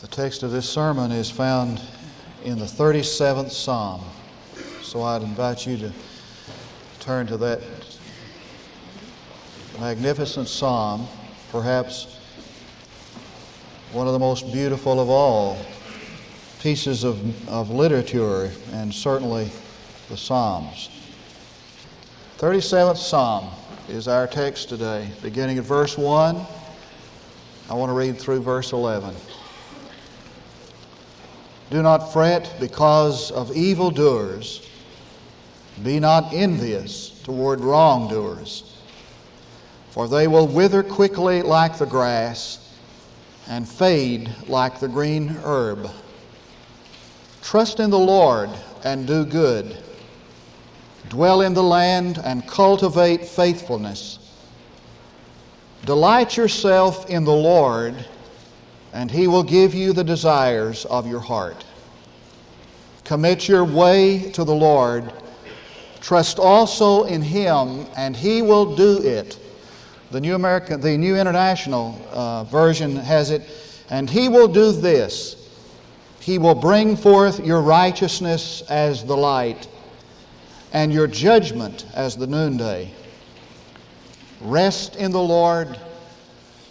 The text of this sermon is found in the 37th Psalm. So I'd invite you to turn to that magnificent psalm, perhaps one of the most beautiful of all pieces of, of literature, and certainly the Psalms. 37th Psalm is our text today, beginning at verse 1. I want to read through verse 11. Do not fret because of evildoers. Be not envious toward wrongdoers for they will wither quickly like the grass and fade like the green herb. Trust in the Lord and do good. Dwell in the land and cultivate faithfulness. Delight yourself in the Lord, and He will give you the desires of your heart. Commit your way to the Lord. Trust also in Him, and He will do it. The New American, the New International uh, Version has it, and he will do this. He will bring forth your righteousness as the light, and your judgment as the noonday. Rest in the Lord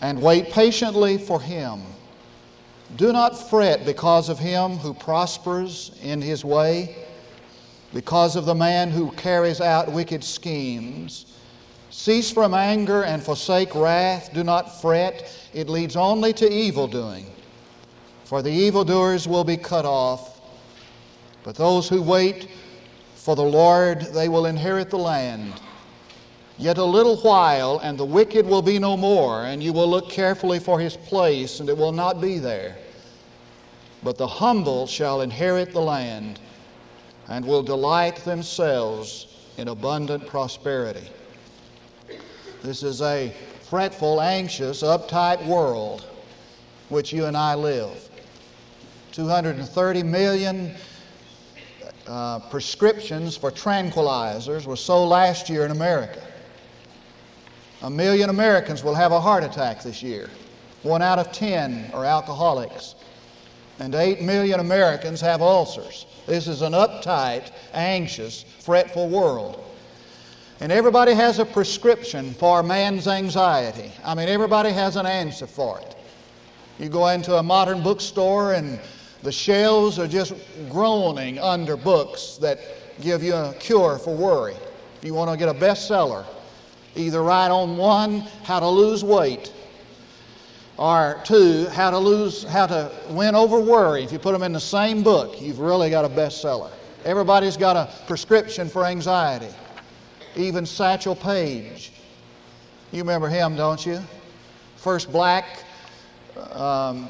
and wait patiently for him. Do not fret because of him who prospers in his way, because of the man who carries out wicked schemes. Cease from anger and forsake wrath. Do not fret. It leads only to evil doing. For the evildoers will be cut off. But those who wait for the Lord, they will inherit the land. Yet a little while, and the wicked will be no more, and you will look carefully for his place, and it will not be there. But the humble shall inherit the land, and will delight themselves in abundant prosperity. This is a fretful, anxious, uptight world which you and I live. 230 million uh, prescriptions for tranquilizers were sold last year in America. A million Americans will have a heart attack this year. One out of ten are alcoholics. And 8 million Americans have ulcers. This is an uptight, anxious, fretful world. And everybody has a prescription for man's anxiety. I mean, everybody has an answer for it. You go into a modern bookstore and the shelves are just groaning under books that give you a cure for worry. If you want to get a bestseller, either write on one, how to lose weight, or two, how to lose, how to win over worry. If you put them in the same book, you've really got a bestseller. Everybody's got a prescription for anxiety even Satchel Paige. You remember him, don't you? First black um,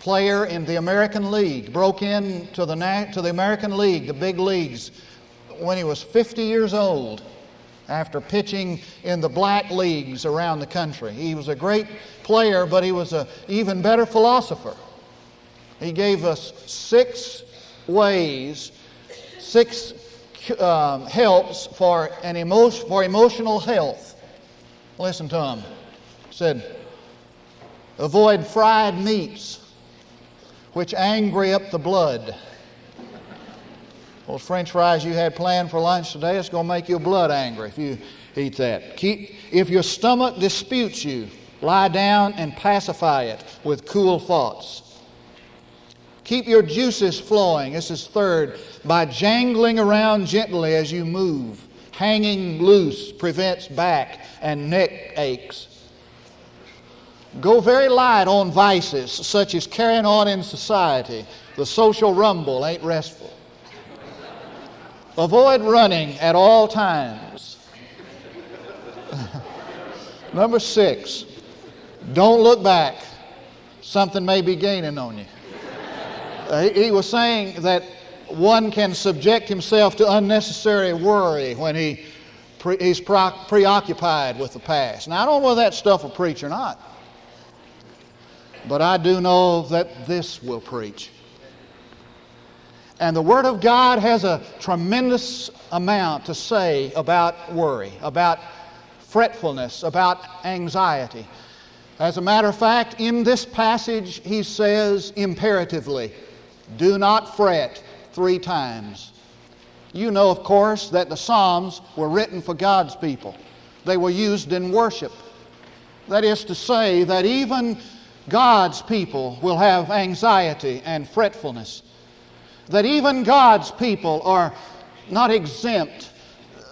player in the American League, broke into the, to the American League, the big leagues, when he was 50 years old after pitching in the black leagues around the country. He was a great player, but he was an even better philosopher. He gave us six ways, six um, helps for, an emotion, for emotional health. Listen to him. Said, avoid fried meats, which angry up the blood. Those French fries you had planned for lunch today, it's going to make your blood angry if you eat that. Keep, if your stomach disputes you, lie down and pacify it with cool thoughts. Keep your juices flowing. This is third. By jangling around gently as you move. Hanging loose prevents back and neck aches. Go very light on vices such as carrying on in society. The social rumble ain't restful. Avoid running at all times. Number six, don't look back. Something may be gaining on you. Uh, he, he was saying that one can subject himself to unnecessary worry when he pre, he's pre- preoccupied with the past. Now, I don't know whether that stuff will preach or not, but I do know that this will preach. And the Word of God has a tremendous amount to say about worry, about fretfulness, about anxiety. As a matter of fact, in this passage, he says imperatively, Do not fret three times. You know, of course, that the Psalms were written for God's people, they were used in worship. That is to say, that even God's people will have anxiety and fretfulness. That even God's people are not exempt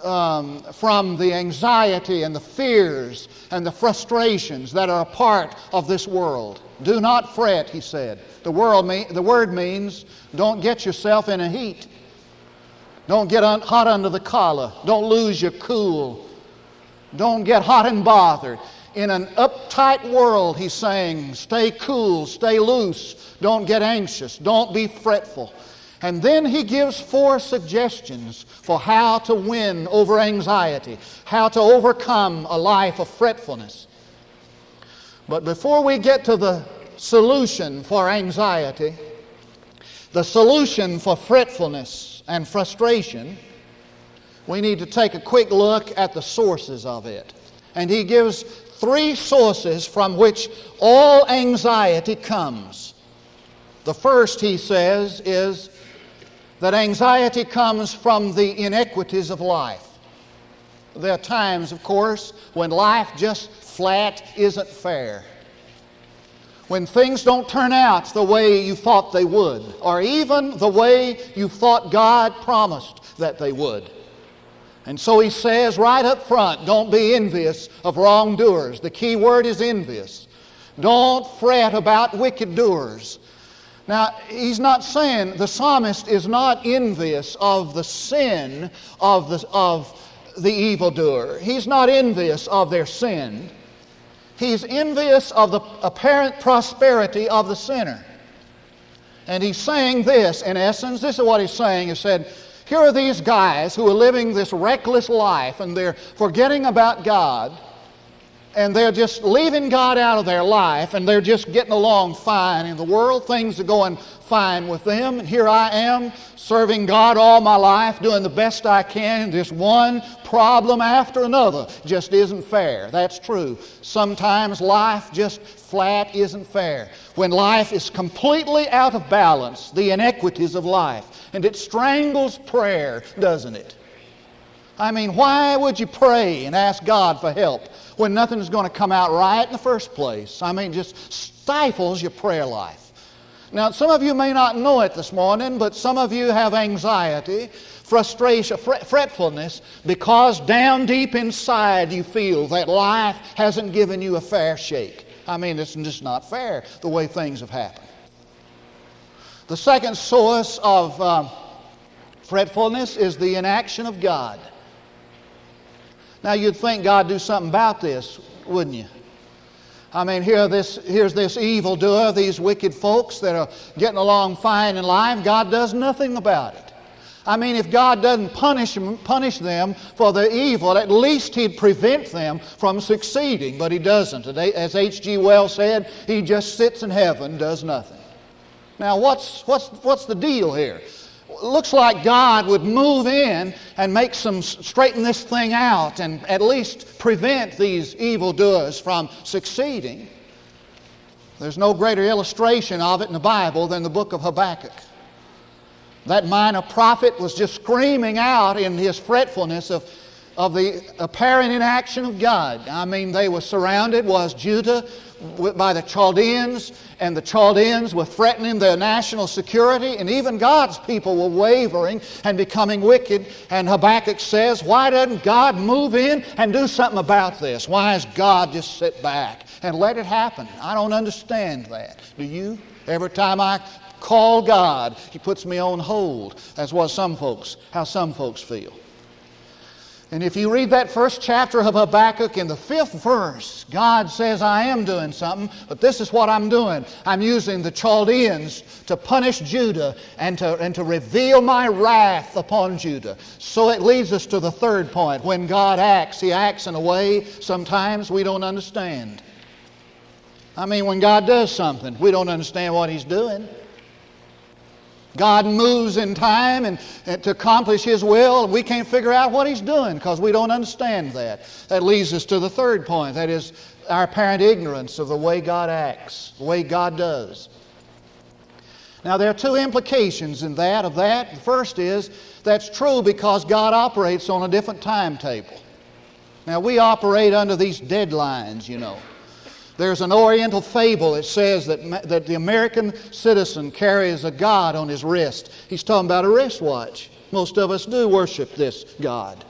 um, from the anxiety and the fears and the frustrations that are a part of this world. Do not fret, he said. The, world the word means don't get yourself in a heat. Don't get un- hot under the collar. Don't lose your cool. Don't get hot and bothered. In an uptight world, he's saying, stay cool, stay loose, don't get anxious, don't be fretful. And then he gives four suggestions for how to win over anxiety, how to overcome a life of fretfulness. But before we get to the solution for anxiety, the solution for fretfulness and frustration, we need to take a quick look at the sources of it. And he gives three sources from which all anxiety comes. The first, he says, is that anxiety comes from the inequities of life. There are times, of course, when life just flat isn't fair. When things don't turn out the way you thought they would, or even the way you thought God promised that they would. And so he says right up front don't be envious of wrongdoers. The key word is envious. Don't fret about wicked doers. Now, he's not saying, the psalmist is not envious of the sin of the, of the evildoer. He's not envious of their sin. He's envious of the apparent prosperity of the sinner. And he's saying this, in essence, this is what he's saying. He said, Here are these guys who are living this reckless life and they're forgetting about God and they're just leaving God out of their life and they're just getting along fine in the world. Things are going fine with them. And here I am serving God all my life, doing the best I can. And this one problem after another just isn't fair. That's true. Sometimes life just flat isn't fair. When life is completely out of balance, the inequities of life, and it strangles prayer, doesn't it? I mean, why would you pray and ask God for help when nothing's going to come out right in the first place. I mean, just stifles your prayer life. Now, some of you may not know it this morning, but some of you have anxiety, frustration, fretfulness, because down deep inside you feel that life hasn't given you a fair shake. I mean, it's just not fair the way things have happened. The second source of um, fretfulness is the inaction of God. Now you'd think God do something about this, wouldn't you? I mean, here this, here's this evildoer, these wicked folks that are getting along fine in life. God does nothing about it. I mean, if God doesn't punish them, punish them for their evil, at least He'd prevent them from succeeding, but He doesn't. As H.G. Wells said, He just sits in heaven, does nothing. Now, what's, what's, what's the deal here? Looks like God would move in and make some straighten this thing out and at least prevent these evildoers from succeeding. There's no greater illustration of it in the Bible than the book of Habakkuk. That minor prophet was just screaming out in his fretfulness of, of the apparent inaction of God. I mean, they were surrounded, was Judah by the Chaldeans, and the Chaldeans were threatening their national security, and even God's people were wavering and becoming wicked. And Habakkuk says, Why doesn't God move in and do something about this? Why does God just sit back and let it happen? I don't understand that. Do you? Every time I call God, He puts me on hold. That's what some folks, how some folks feel. And if you read that first chapter of Habakkuk in the fifth verse, God says, I am doing something, but this is what I'm doing. I'm using the Chaldeans to punish Judah and to, and to reveal my wrath upon Judah. So it leads us to the third point. When God acts, He acts in a way sometimes we don't understand. I mean, when God does something, we don't understand what He's doing. God moves in time and, and, to accomplish His will, and we can't figure out what He's doing because we don't understand that. That leads us to the third point that is, our apparent ignorance of the way God acts, the way God does. Now, there are two implications in that of that. The first is that's true because God operates on a different timetable. Now, we operate under these deadlines, you know. There's an Oriental fable that says that, that the American citizen carries a God on his wrist. He's talking about a wristwatch. Most of us do worship this God.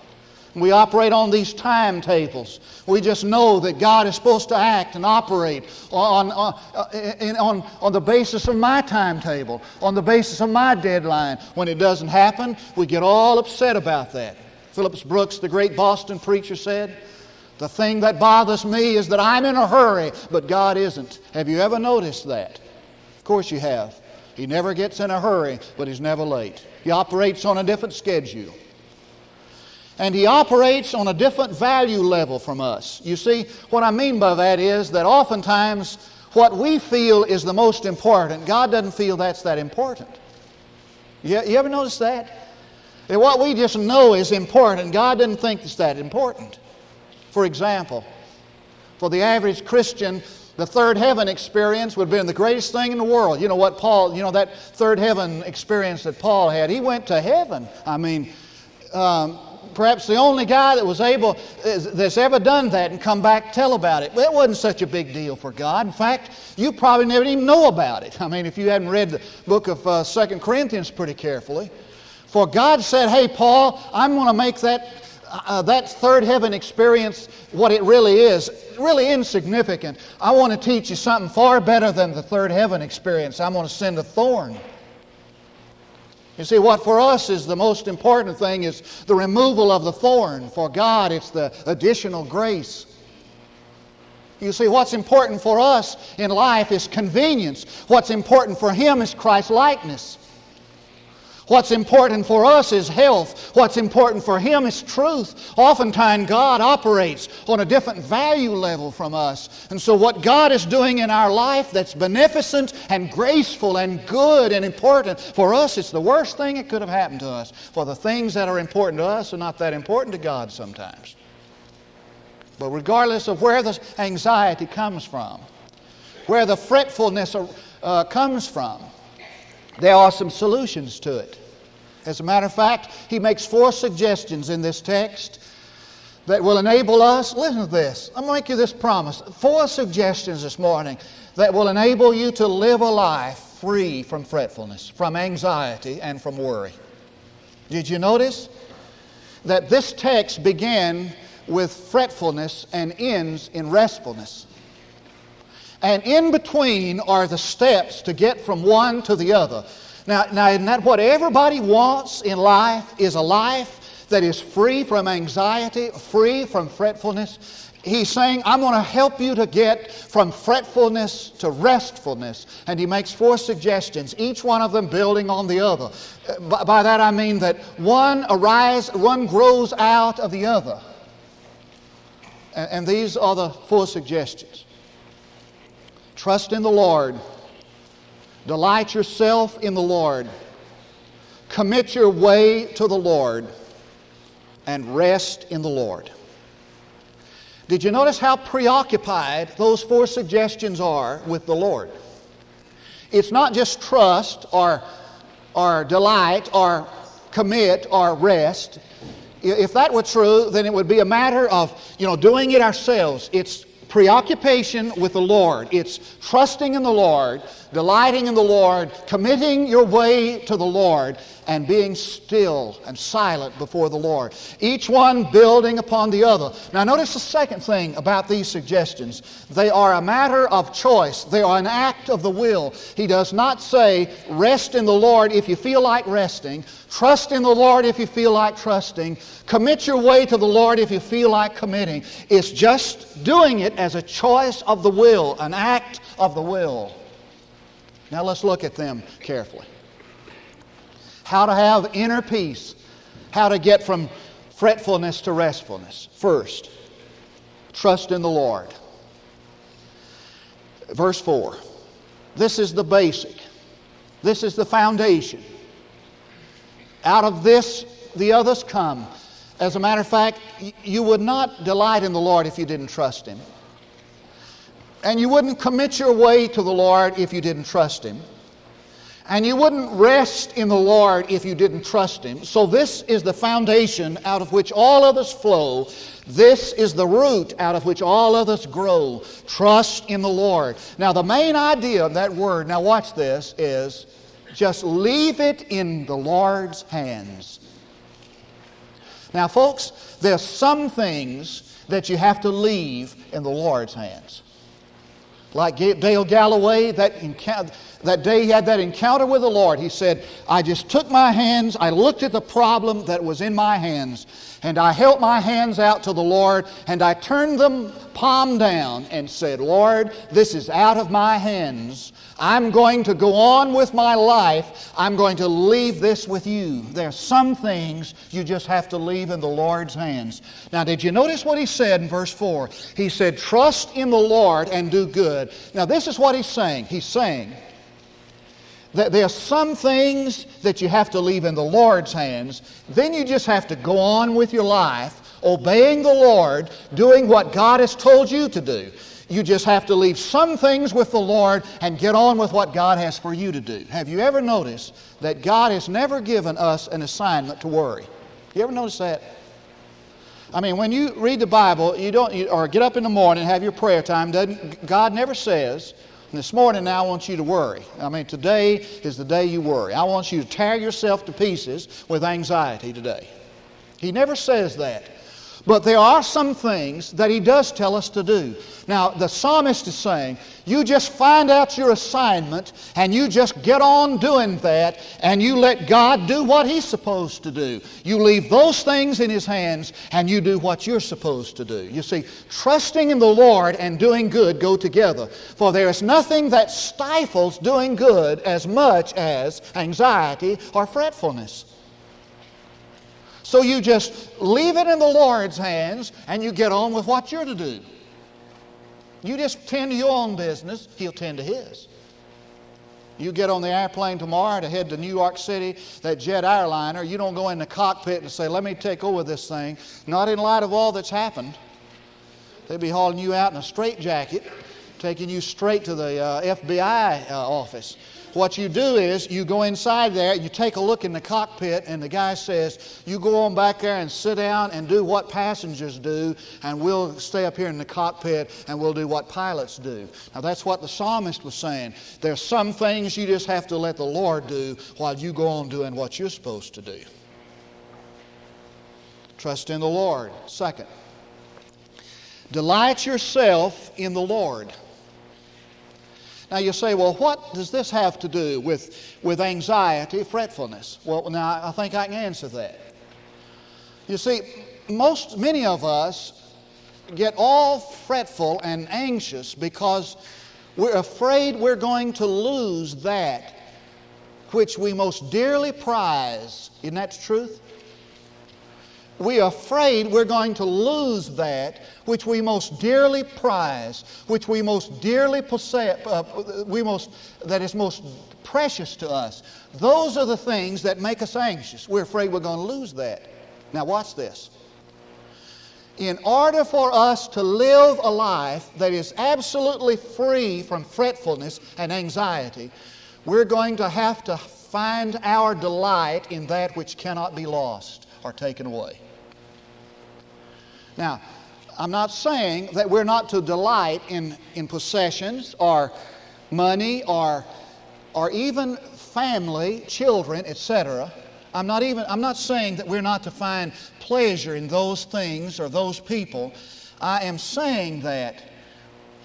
We operate on these timetables. We just know that God is supposed to act and operate on, on, uh, on, on the basis of my timetable, on the basis of my deadline. When it doesn't happen, we get all upset about that. Phillips Brooks, the great Boston preacher, said, The thing that bothers me is that I'm in a hurry, but God isn't. Have you ever noticed that? Of course you have. He never gets in a hurry, but he's never late. He operates on a different schedule. And he operates on a different value level from us. You see, what I mean by that is that oftentimes what we feel is the most important, God doesn't feel that's that important. You, you ever notice that? That what we just know is important, God doesn't think it's that important. For example, for the average Christian, the third heaven experience would have been the greatest thing in the world. You know what Paul, you know, that third heaven experience that Paul had. He went to heaven. I mean, um, perhaps the only guy that was able, that's ever done that and come back tell about it. It wasn't such a big deal for God. In fact, you probably never even know about it. I mean, if you hadn't read the book of uh, 2 Corinthians pretty carefully. For God said, hey, Paul, I'm going to make that uh, that third heaven experience, what it really is, really insignificant. I want to teach you something far better than the third heaven experience. I'm going to send a thorn. You see, what for us is the most important thing is the removal of the thorn. For God, it's the additional grace. You see, what's important for us in life is convenience. What's important for Him is Christ likeness. What's important for us is health. What's important for Him is truth. Oftentimes, God operates on a different value level from us. And so, what God is doing in our life that's beneficent and graceful and good and important, for us, it's the worst thing that could have happened to us. For the things that are important to us are not that important to God sometimes. But regardless of where the anxiety comes from, where the fretfulness uh, comes from, there are some solutions to it. As a matter of fact, he makes four suggestions in this text that will enable us. Listen to this. I'm going to make you this promise. Four suggestions this morning that will enable you to live a life free from fretfulness, from anxiety, and from worry. Did you notice that this text began with fretfulness and ends in restfulness? And in between are the steps to get from one to the other. Now, now, isn't that what everybody wants in life? Is a life that is free from anxiety, free from fretfulness. He's saying, I'm going to help you to get from fretfulness to restfulness. And he makes four suggestions, each one of them building on the other. Uh, by, by that I mean that one arises, one grows out of the other. And, and these are the four suggestions. Trust in the Lord. Delight yourself in the Lord. Commit your way to the Lord and rest in the Lord. Did you notice how preoccupied those four suggestions are with the Lord? It's not just trust or, or delight or commit or rest. If that were true, then it would be a matter of you know, doing it ourselves. It's preoccupation with the Lord. It's trusting in the Lord, delighting in the Lord, committing your way to the Lord, and being still and silent before the Lord. Each one building upon the other. Now, notice the second thing about these suggestions they are a matter of choice, they are an act of the will. He does not say, rest in the Lord if you feel like resting, trust in the Lord if you feel like trusting, commit your way to the Lord if you feel like committing. It's just doing it as a choice of the will, an act of the will. Now, let's look at them carefully how to have inner peace, how to get from fretfulness to restfulness. First, trust in the Lord. Verse 4. This is the basic. This is the foundation. Out of this, the others come. As a matter of fact, you would not delight in the Lord if you didn't trust Him. And you wouldn't commit your way to the Lord if you didn't trust Him. And you wouldn't rest in the Lord if you didn't trust Him. So, this is the foundation out of which all others flow. This is the root out of which all others grow. Trust in the Lord. Now, the main idea of that word, now watch this, is just leave it in the Lord's hands. Now, folks, there's some things that you have to leave in the Lord's hands. Like Dale Galloway, that encounter that day he had that encounter with the Lord, he said, I just took my hands, I looked at the problem that was in my hands, and I held my hands out to the Lord, and I turned them palm down and said, Lord, this is out of my hands. I'm going to go on with my life. I'm going to leave this with you. There are some things you just have to leave in the Lord's hands. Now, did you notice what he said in verse 4? He said, Trust in the Lord and do good. Now, this is what he's saying. He's saying, that there are some things that you have to leave in the Lord's hands. Then you just have to go on with your life, obeying the Lord, doing what God has told you to do. You just have to leave some things with the Lord and get on with what God has for you to do. Have you ever noticed that God has never given us an assignment to worry? You ever notice that? I mean, when you read the Bible, you don't, or get up in the morning and have your prayer time, doesn't, God never says, this morning now I want you to worry. I mean, today is the day you worry. I want you to tear yourself to pieces with anxiety today. He never says that. But there are some things that he does tell us to do. Now, the psalmist is saying, you just find out your assignment and you just get on doing that and you let God do what he's supposed to do. You leave those things in his hands and you do what you're supposed to do. You see, trusting in the Lord and doing good go together. For there is nothing that stifles doing good as much as anxiety or fretfulness. So you just leave it in the Lord's hands and you get on with what you're to do. You just tend to your own business, He'll tend to His. You get on the airplane tomorrow to head to New York City, that jet airliner, you don't go in the cockpit and say, let me take over this thing. Not in light of all that's happened. They'd be hauling you out in a straitjacket, taking you straight to the uh, FBI uh, office. What you do is you go inside there, you take a look in the cockpit, and the guy says, You go on back there and sit down and do what passengers do, and we'll stay up here in the cockpit and we'll do what pilots do. Now, that's what the psalmist was saying. There's some things you just have to let the Lord do while you go on doing what you're supposed to do. Trust in the Lord. Second, delight yourself in the Lord. Now you say, well, what does this have to do with, with anxiety, fretfulness? Well, now I think I can answer that. You see, most, many of us get all fretful and anxious because we're afraid we're going to lose that which we most dearly prize. Isn't that the truth? We are afraid we're going to lose that which we most dearly prize, which we most dearly possess, uh, we most, that is most precious to us. Those are the things that make us anxious. We're afraid we're going to lose that. Now, watch this. In order for us to live a life that is absolutely free from fretfulness and anxiety, we're going to have to find our delight in that which cannot be lost or taken away. Now, I'm not saying that we're not to delight in, in possessions or money or, or even family, children, etc. I'm not even I'm not saying that we're not to find pleasure in those things or those people. I am saying that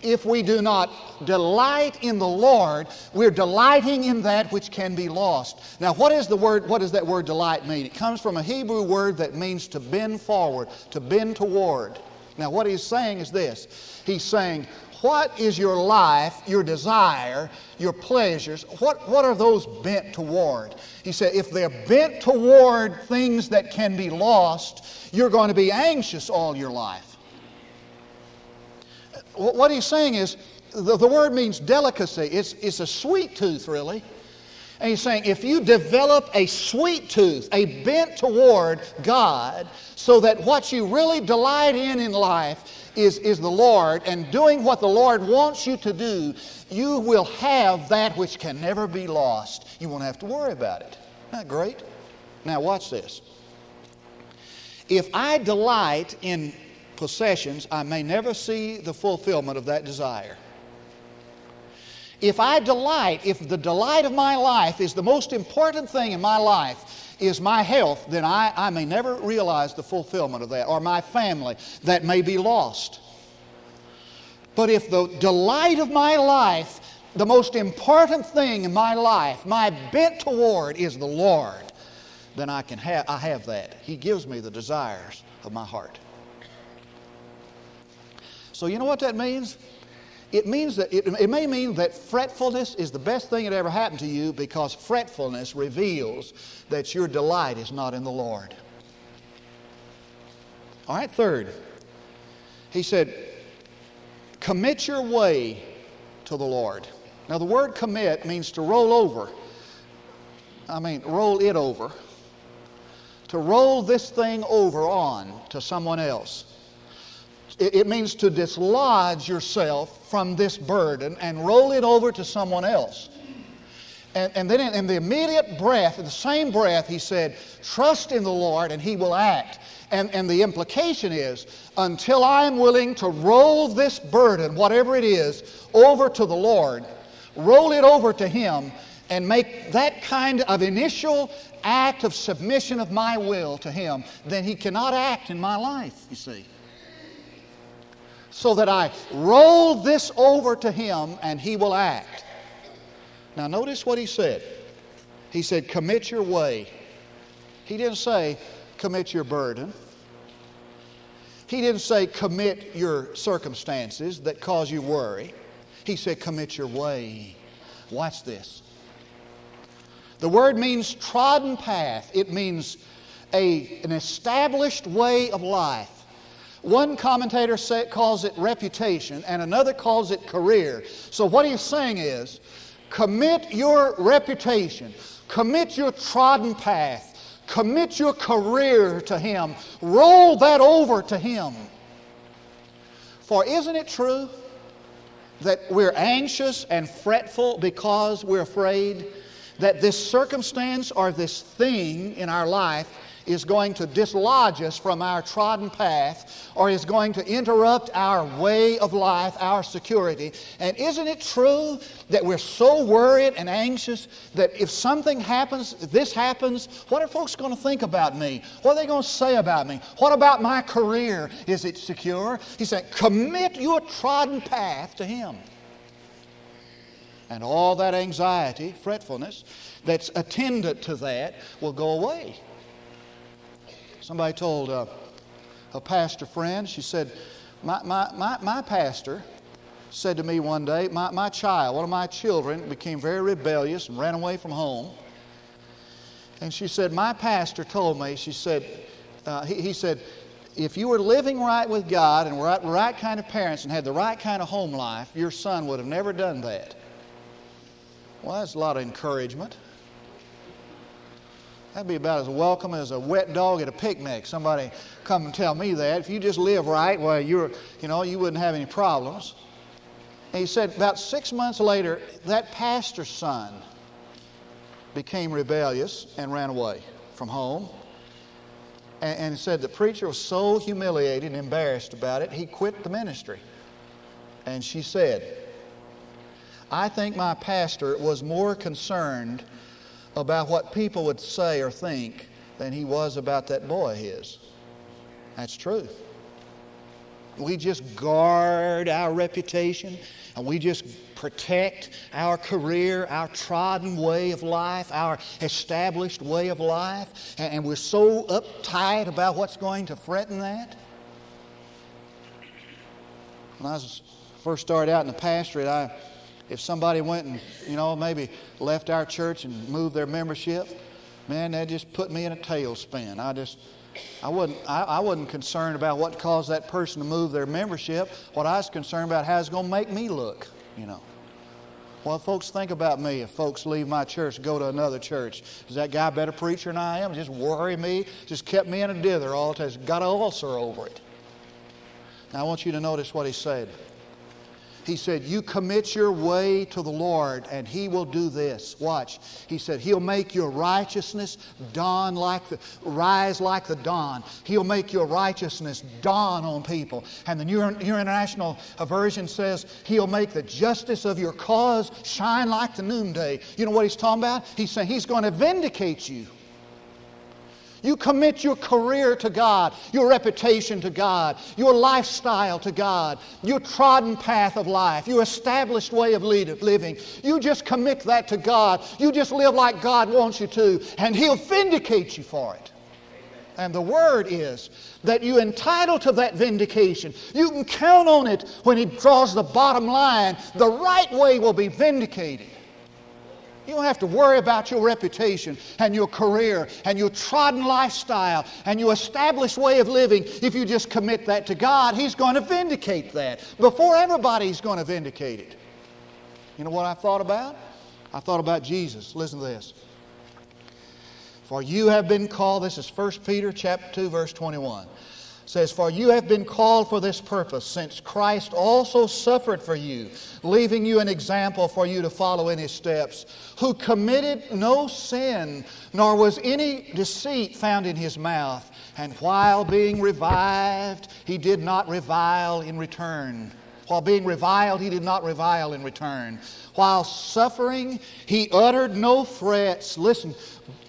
if we do not delight in the Lord, we're delighting in that which can be lost. Now, what is the word, what does that word delight mean? It comes from a Hebrew word that means to bend forward, to bend toward. Now, what he's saying is this. He's saying, what is your life, your desire, your pleasures? What, what are those bent toward? He said, if they're bent toward things that can be lost, you're going to be anxious all your life what he's saying is the, the word means delicacy. It's, it's a sweet tooth, really. And he's saying if you develop a sweet tooth, a bent toward God, so that what you really delight in in life is, is the Lord and doing what the Lord wants you to do, you will have that which can never be lost. You won't have to worry about it. Isn't that great? Now, watch this. If I delight in possessions, I may never see the fulfillment of that desire. If I delight, if the delight of my life is the most important thing in my life, is my health, then I, I may never realize the fulfillment of that, or my family that may be lost. But if the delight of my life, the most important thing in my life, my bent toward is the Lord, then I can have I have that. He gives me the desires of my heart. So you know what that means? It means that it, it may mean that fretfulness is the best thing that ever happened to you because fretfulness reveals that your delight is not in the Lord. All right, third, he said, commit your way to the Lord. Now, the word commit means to roll over. I mean, roll it over. To roll this thing over on to someone else. It, means to dislodge yourself from this burden and roll it over to someone else. And, and then in, in, the immediate breath, in the same breath, he said, Trust in the Lord and he will act. And, and the implication is, until I'm willing to roll this burden, whatever it is, over to the Lord, roll it over to him, and make that kind of initial act of submission of my will to him, then he cannot act in my life, you see so that I roll this over to him and he will act. Now, notice what he said. He said, Commit your way. He didn't say, Commit your burden. He didn't say, Commit your circumstances that cause you worry. He said, Commit your way. Watch this. The word means trodden path, it means a, an established way of life. One commentator say, calls it reputation, and another calls it career. So, what he's saying is commit your reputation, commit your trodden path, commit your career to Him, roll that over to Him. For isn't it true that we're anxious and fretful because we're afraid that this circumstance or this thing in our life is going to dislodge us from our trodden path or is going to interrupt our way of life, our security. And isn't it true that we're so worried and anxious that if something happens, this happens, what are folks going to think about me? What are they going to say about me? What about my career? Is it secure? He said, commit your trodden path to Him. And all that anxiety, fretfulness that's attendant to that will go away. Somebody told uh, a pastor friend, she said, my, my, my, my pastor said to me one day, my, my child, one of my children, became very rebellious and ran away from home. And she said, My pastor told me, she said, uh, he, he said, if you were living right with God and were the right kind of parents and had the right kind of home life, your son would have never done that. Well, that's a lot of encouragement. That'd be about as welcome as a wet dog at a picnic. Somebody come and tell me that. If you just live right, well, you're, you know, you wouldn't have any problems. And he said about six months later, that pastor's son became rebellious and ran away from home. And, and said the preacher was so humiliated and embarrassed about it, he quit the ministry. And she said, I think my pastor was more concerned about what people would say or think than he was about that boy of his. That's truth. We just guard our reputation and we just protect our career, our trodden way of life, our established way of life, and we're so uptight about what's going to threaten that. When I first started out in the pastorate, I if somebody went and, you know, maybe left our church and moved their membership, man, that just put me in a tailspin. I just, I wasn't, I, I wasn't concerned about what caused that person to move their membership. What I was concerned about how it's going to make me look, you know. Well, folks think about me. If folks leave my church, go to another church, is that guy a better preacher than I am? Just worry me, just kept me in a dither all the time. Got an ulcer over it. Now I want you to notice what he said. He said, You commit your way to the Lord, and He will do this. Watch. He said, He'll make your righteousness dawn like the rise like the dawn. He'll make your righteousness dawn on people. And the New, International Version says, He'll make the justice of your cause shine like the noonday. You know what he's talking about? He's saying He's going to vindicate you. You commit your career to God, your reputation to God, your lifestyle to God, your trodden path of life, your established way of living. You just commit that to God. You just live like God wants you to, and He'll vindicate you for it. And the word is that you're entitled to that vindication. You can count on it when He draws the bottom line. The right way will be vindicated. You don't have to worry about your reputation and your career and your trodden lifestyle and your established way of living. If you just commit that to God, He's going to vindicate that. Before everybody, He's going to vindicate it. You know what I thought about? I thought about Jesus. Listen to this. For you have been called, this is 1 Peter chapter 2, verse 21 says, For you have been called for this purpose, since Christ also suffered for you, leaving you an example for you to follow in his steps, who committed no sin, nor was any deceit found in his mouth. And while being revived, he did not revile in return. While being reviled, he did not revile in return. While suffering, he uttered no threats. Listen,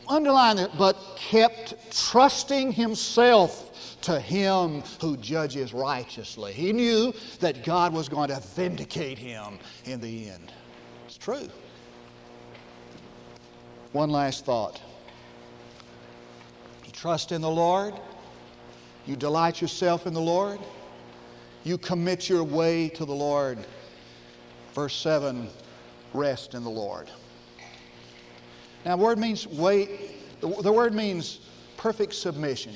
underline it, but kept trusting himself to him who judges righteously. He knew that God was going to vindicate him in the end. It's true. One last thought. You trust in the Lord, you delight yourself in the Lord, you commit your way to the Lord. Verse 7 rest in the Lord. Now, word means wait, the word means perfect submission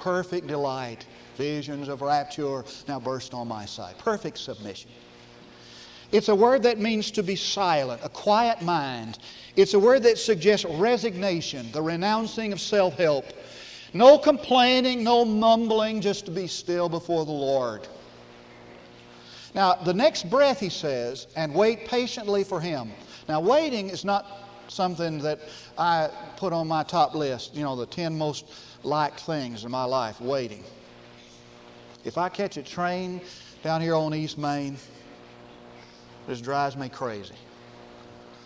perfect delight. Visions of rapture now burst on my side. Perfect submission. It's a word that means to be silent, a quiet mind. It's a word that suggests resignation, the renouncing of self help. No complaining, no mumbling, just to be still before the Lord. Now, the next breath he says, and wait patiently for him. Now, waiting is not something that I put on my top list, you know, the 10 most liked things in my life waiting. If I catch a train down here on East Main, this drives me crazy.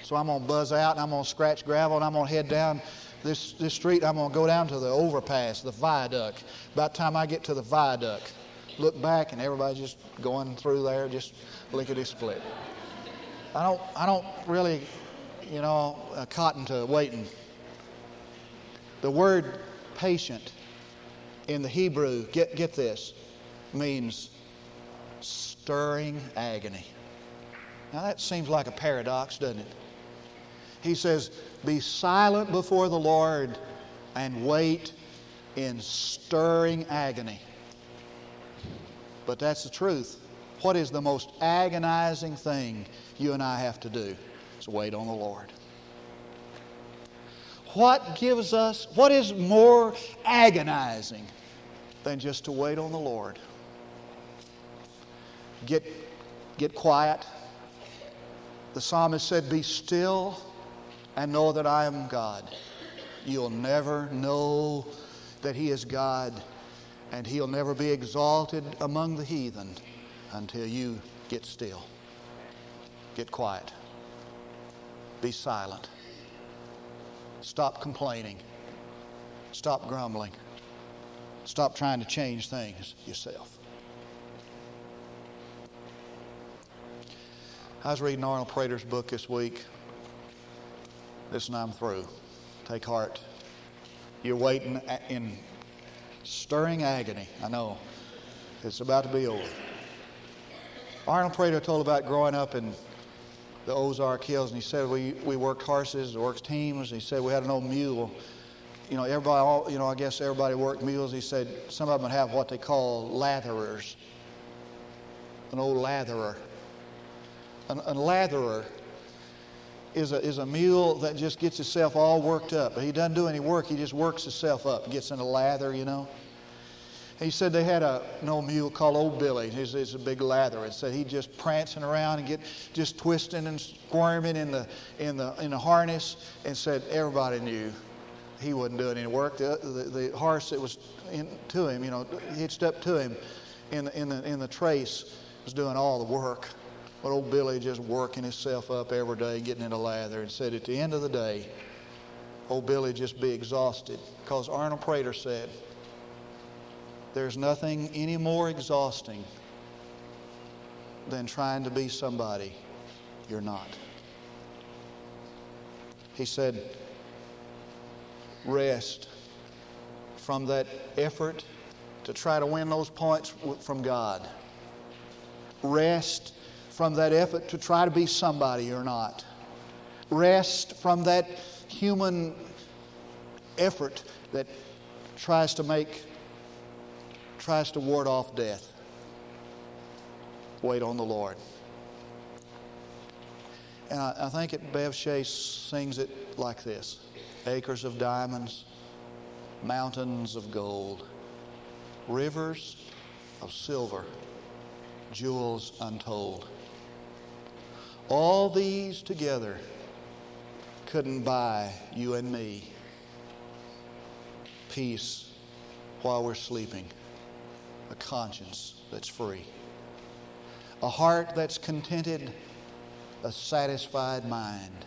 So I'm going to buzz out and I'm going to scratch gravel and I'm going to head down this, this street. I'm going to go down to the overpass, the viaduct. By the time I get to the viaduct, look back and everybody's just going through there, just lickety split. I don't, I don't really, you know, uh, cotton to waiting. The word patient in the Hebrew, get, get this, means stirring agony. Now that seems like a paradox, doesn't it? He says, Be silent before the Lord and wait in stirring agony. But that's the truth. What is the most agonizing thing you and I have to do? Is wait on the Lord what gives us, what is more agonizing than just to wait on the Lord? Get, get quiet. The psalmist said, Be still and know that I am God. You'll never know that He is God, and He'll never be exalted among the heathen until you get still. Get quiet. Be silent. Stop complaining. Stop grumbling. Stop trying to change things yourself. I was reading Arnold Prater's book this week. Listen, I'm through. Take heart. You're waiting in stirring agony. I know. It's about to be over. Arnold Prater told about growing up in the Ozark Hills, and he said we, we worked horses, worked teams. He said we had an old mule. You know, everybody, all, you know, I guess everybody worked mules. He said some of them would have what they call latherers, an old latherer. An, a latherer is a, is a mule that just gets itself all worked up. He doesn't do any work, he just works himself up, gets in a lather, you know. He said they had a, an old mule called Old Billy. He's, he's a big lather. And said he just prancing around and get just twisting and squirming in the, in the, in the harness and said everybody knew he wasn't doing any work. The, the, the horse that was in, to him, you know, hitched up to him in the, in, the, in the trace was doing all the work. But old Billy just working himself up every day, getting in a lather, and said at the end of the day, old Billy just be exhausted. Because Arnold Prater said, there's nothing any more exhausting than trying to be somebody you're not. He said, rest from that effort to try to win those points from God. Rest from that effort to try to be somebody or not. Rest from that human effort that tries to make, tries to ward off death. Wait on the Lord. And I, I think it, Bev Shea sings it like this acres of diamonds, mountains of gold, rivers of silver, jewels untold. All these together couldn't buy you and me peace while we're sleeping, a conscience that's free, a heart that's contented, a satisfied mind.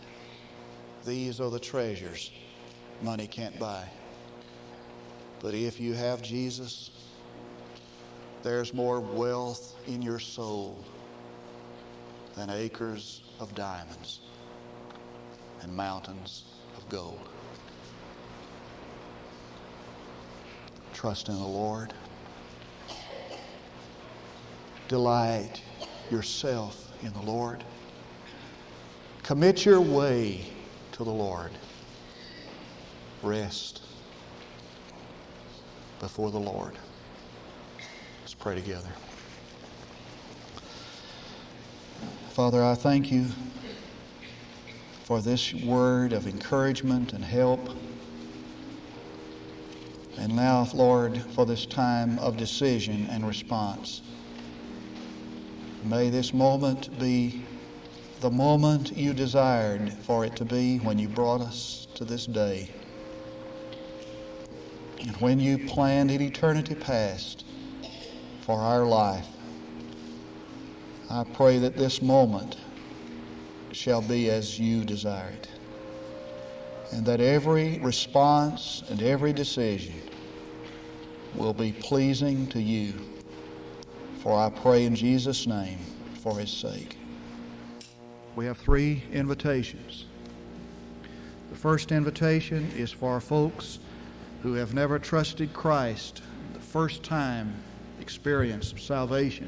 These are the treasures money can't buy. But if you have Jesus, there's more wealth in your soul than acres of diamonds and mountains of gold. Trust in the Lord. Delight yourself in the Lord. Commit your way to the Lord. Rest before the Lord. Let's pray together. Father, I thank you for this word of encouragement and help. And now, Lord, for this time of decision and response. May this moment be the moment you desired for it to be when you brought us to this day. And when you planned in eternity past for our life. I pray that this moment shall be as you desire it. And that every response and every decision will be pleasing to you. For I pray in Jesus' name for his sake. We have three invitations. The first invitation is for folks who have never trusted Christ, the first time experience of salvation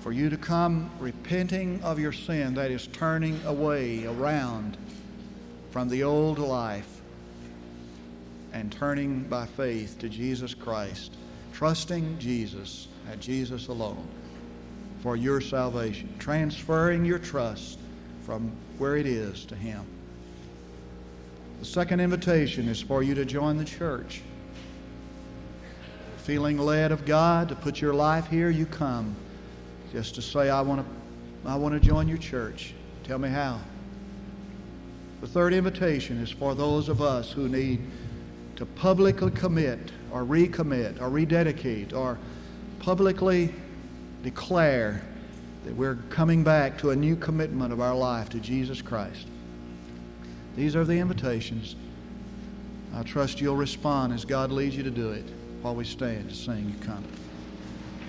for you to come repenting of your sin, that is, turning away, around from the old life and turning by faith to Jesus Christ, trusting Jesus and Jesus alone for your salvation, transferring your trust from where it is to Him. The second invitation is for you to join the church. Feeling led of God to put your life here, you come just to say, I want to, I want to join your church. Tell me how. The third invitation is for those of us who need to publicly commit or recommit or rededicate or publicly declare that we're coming back to a new commitment of our life to Jesus Christ. These are the invitations. I trust you'll respond as God leads you to do it while we stand to sing You Come.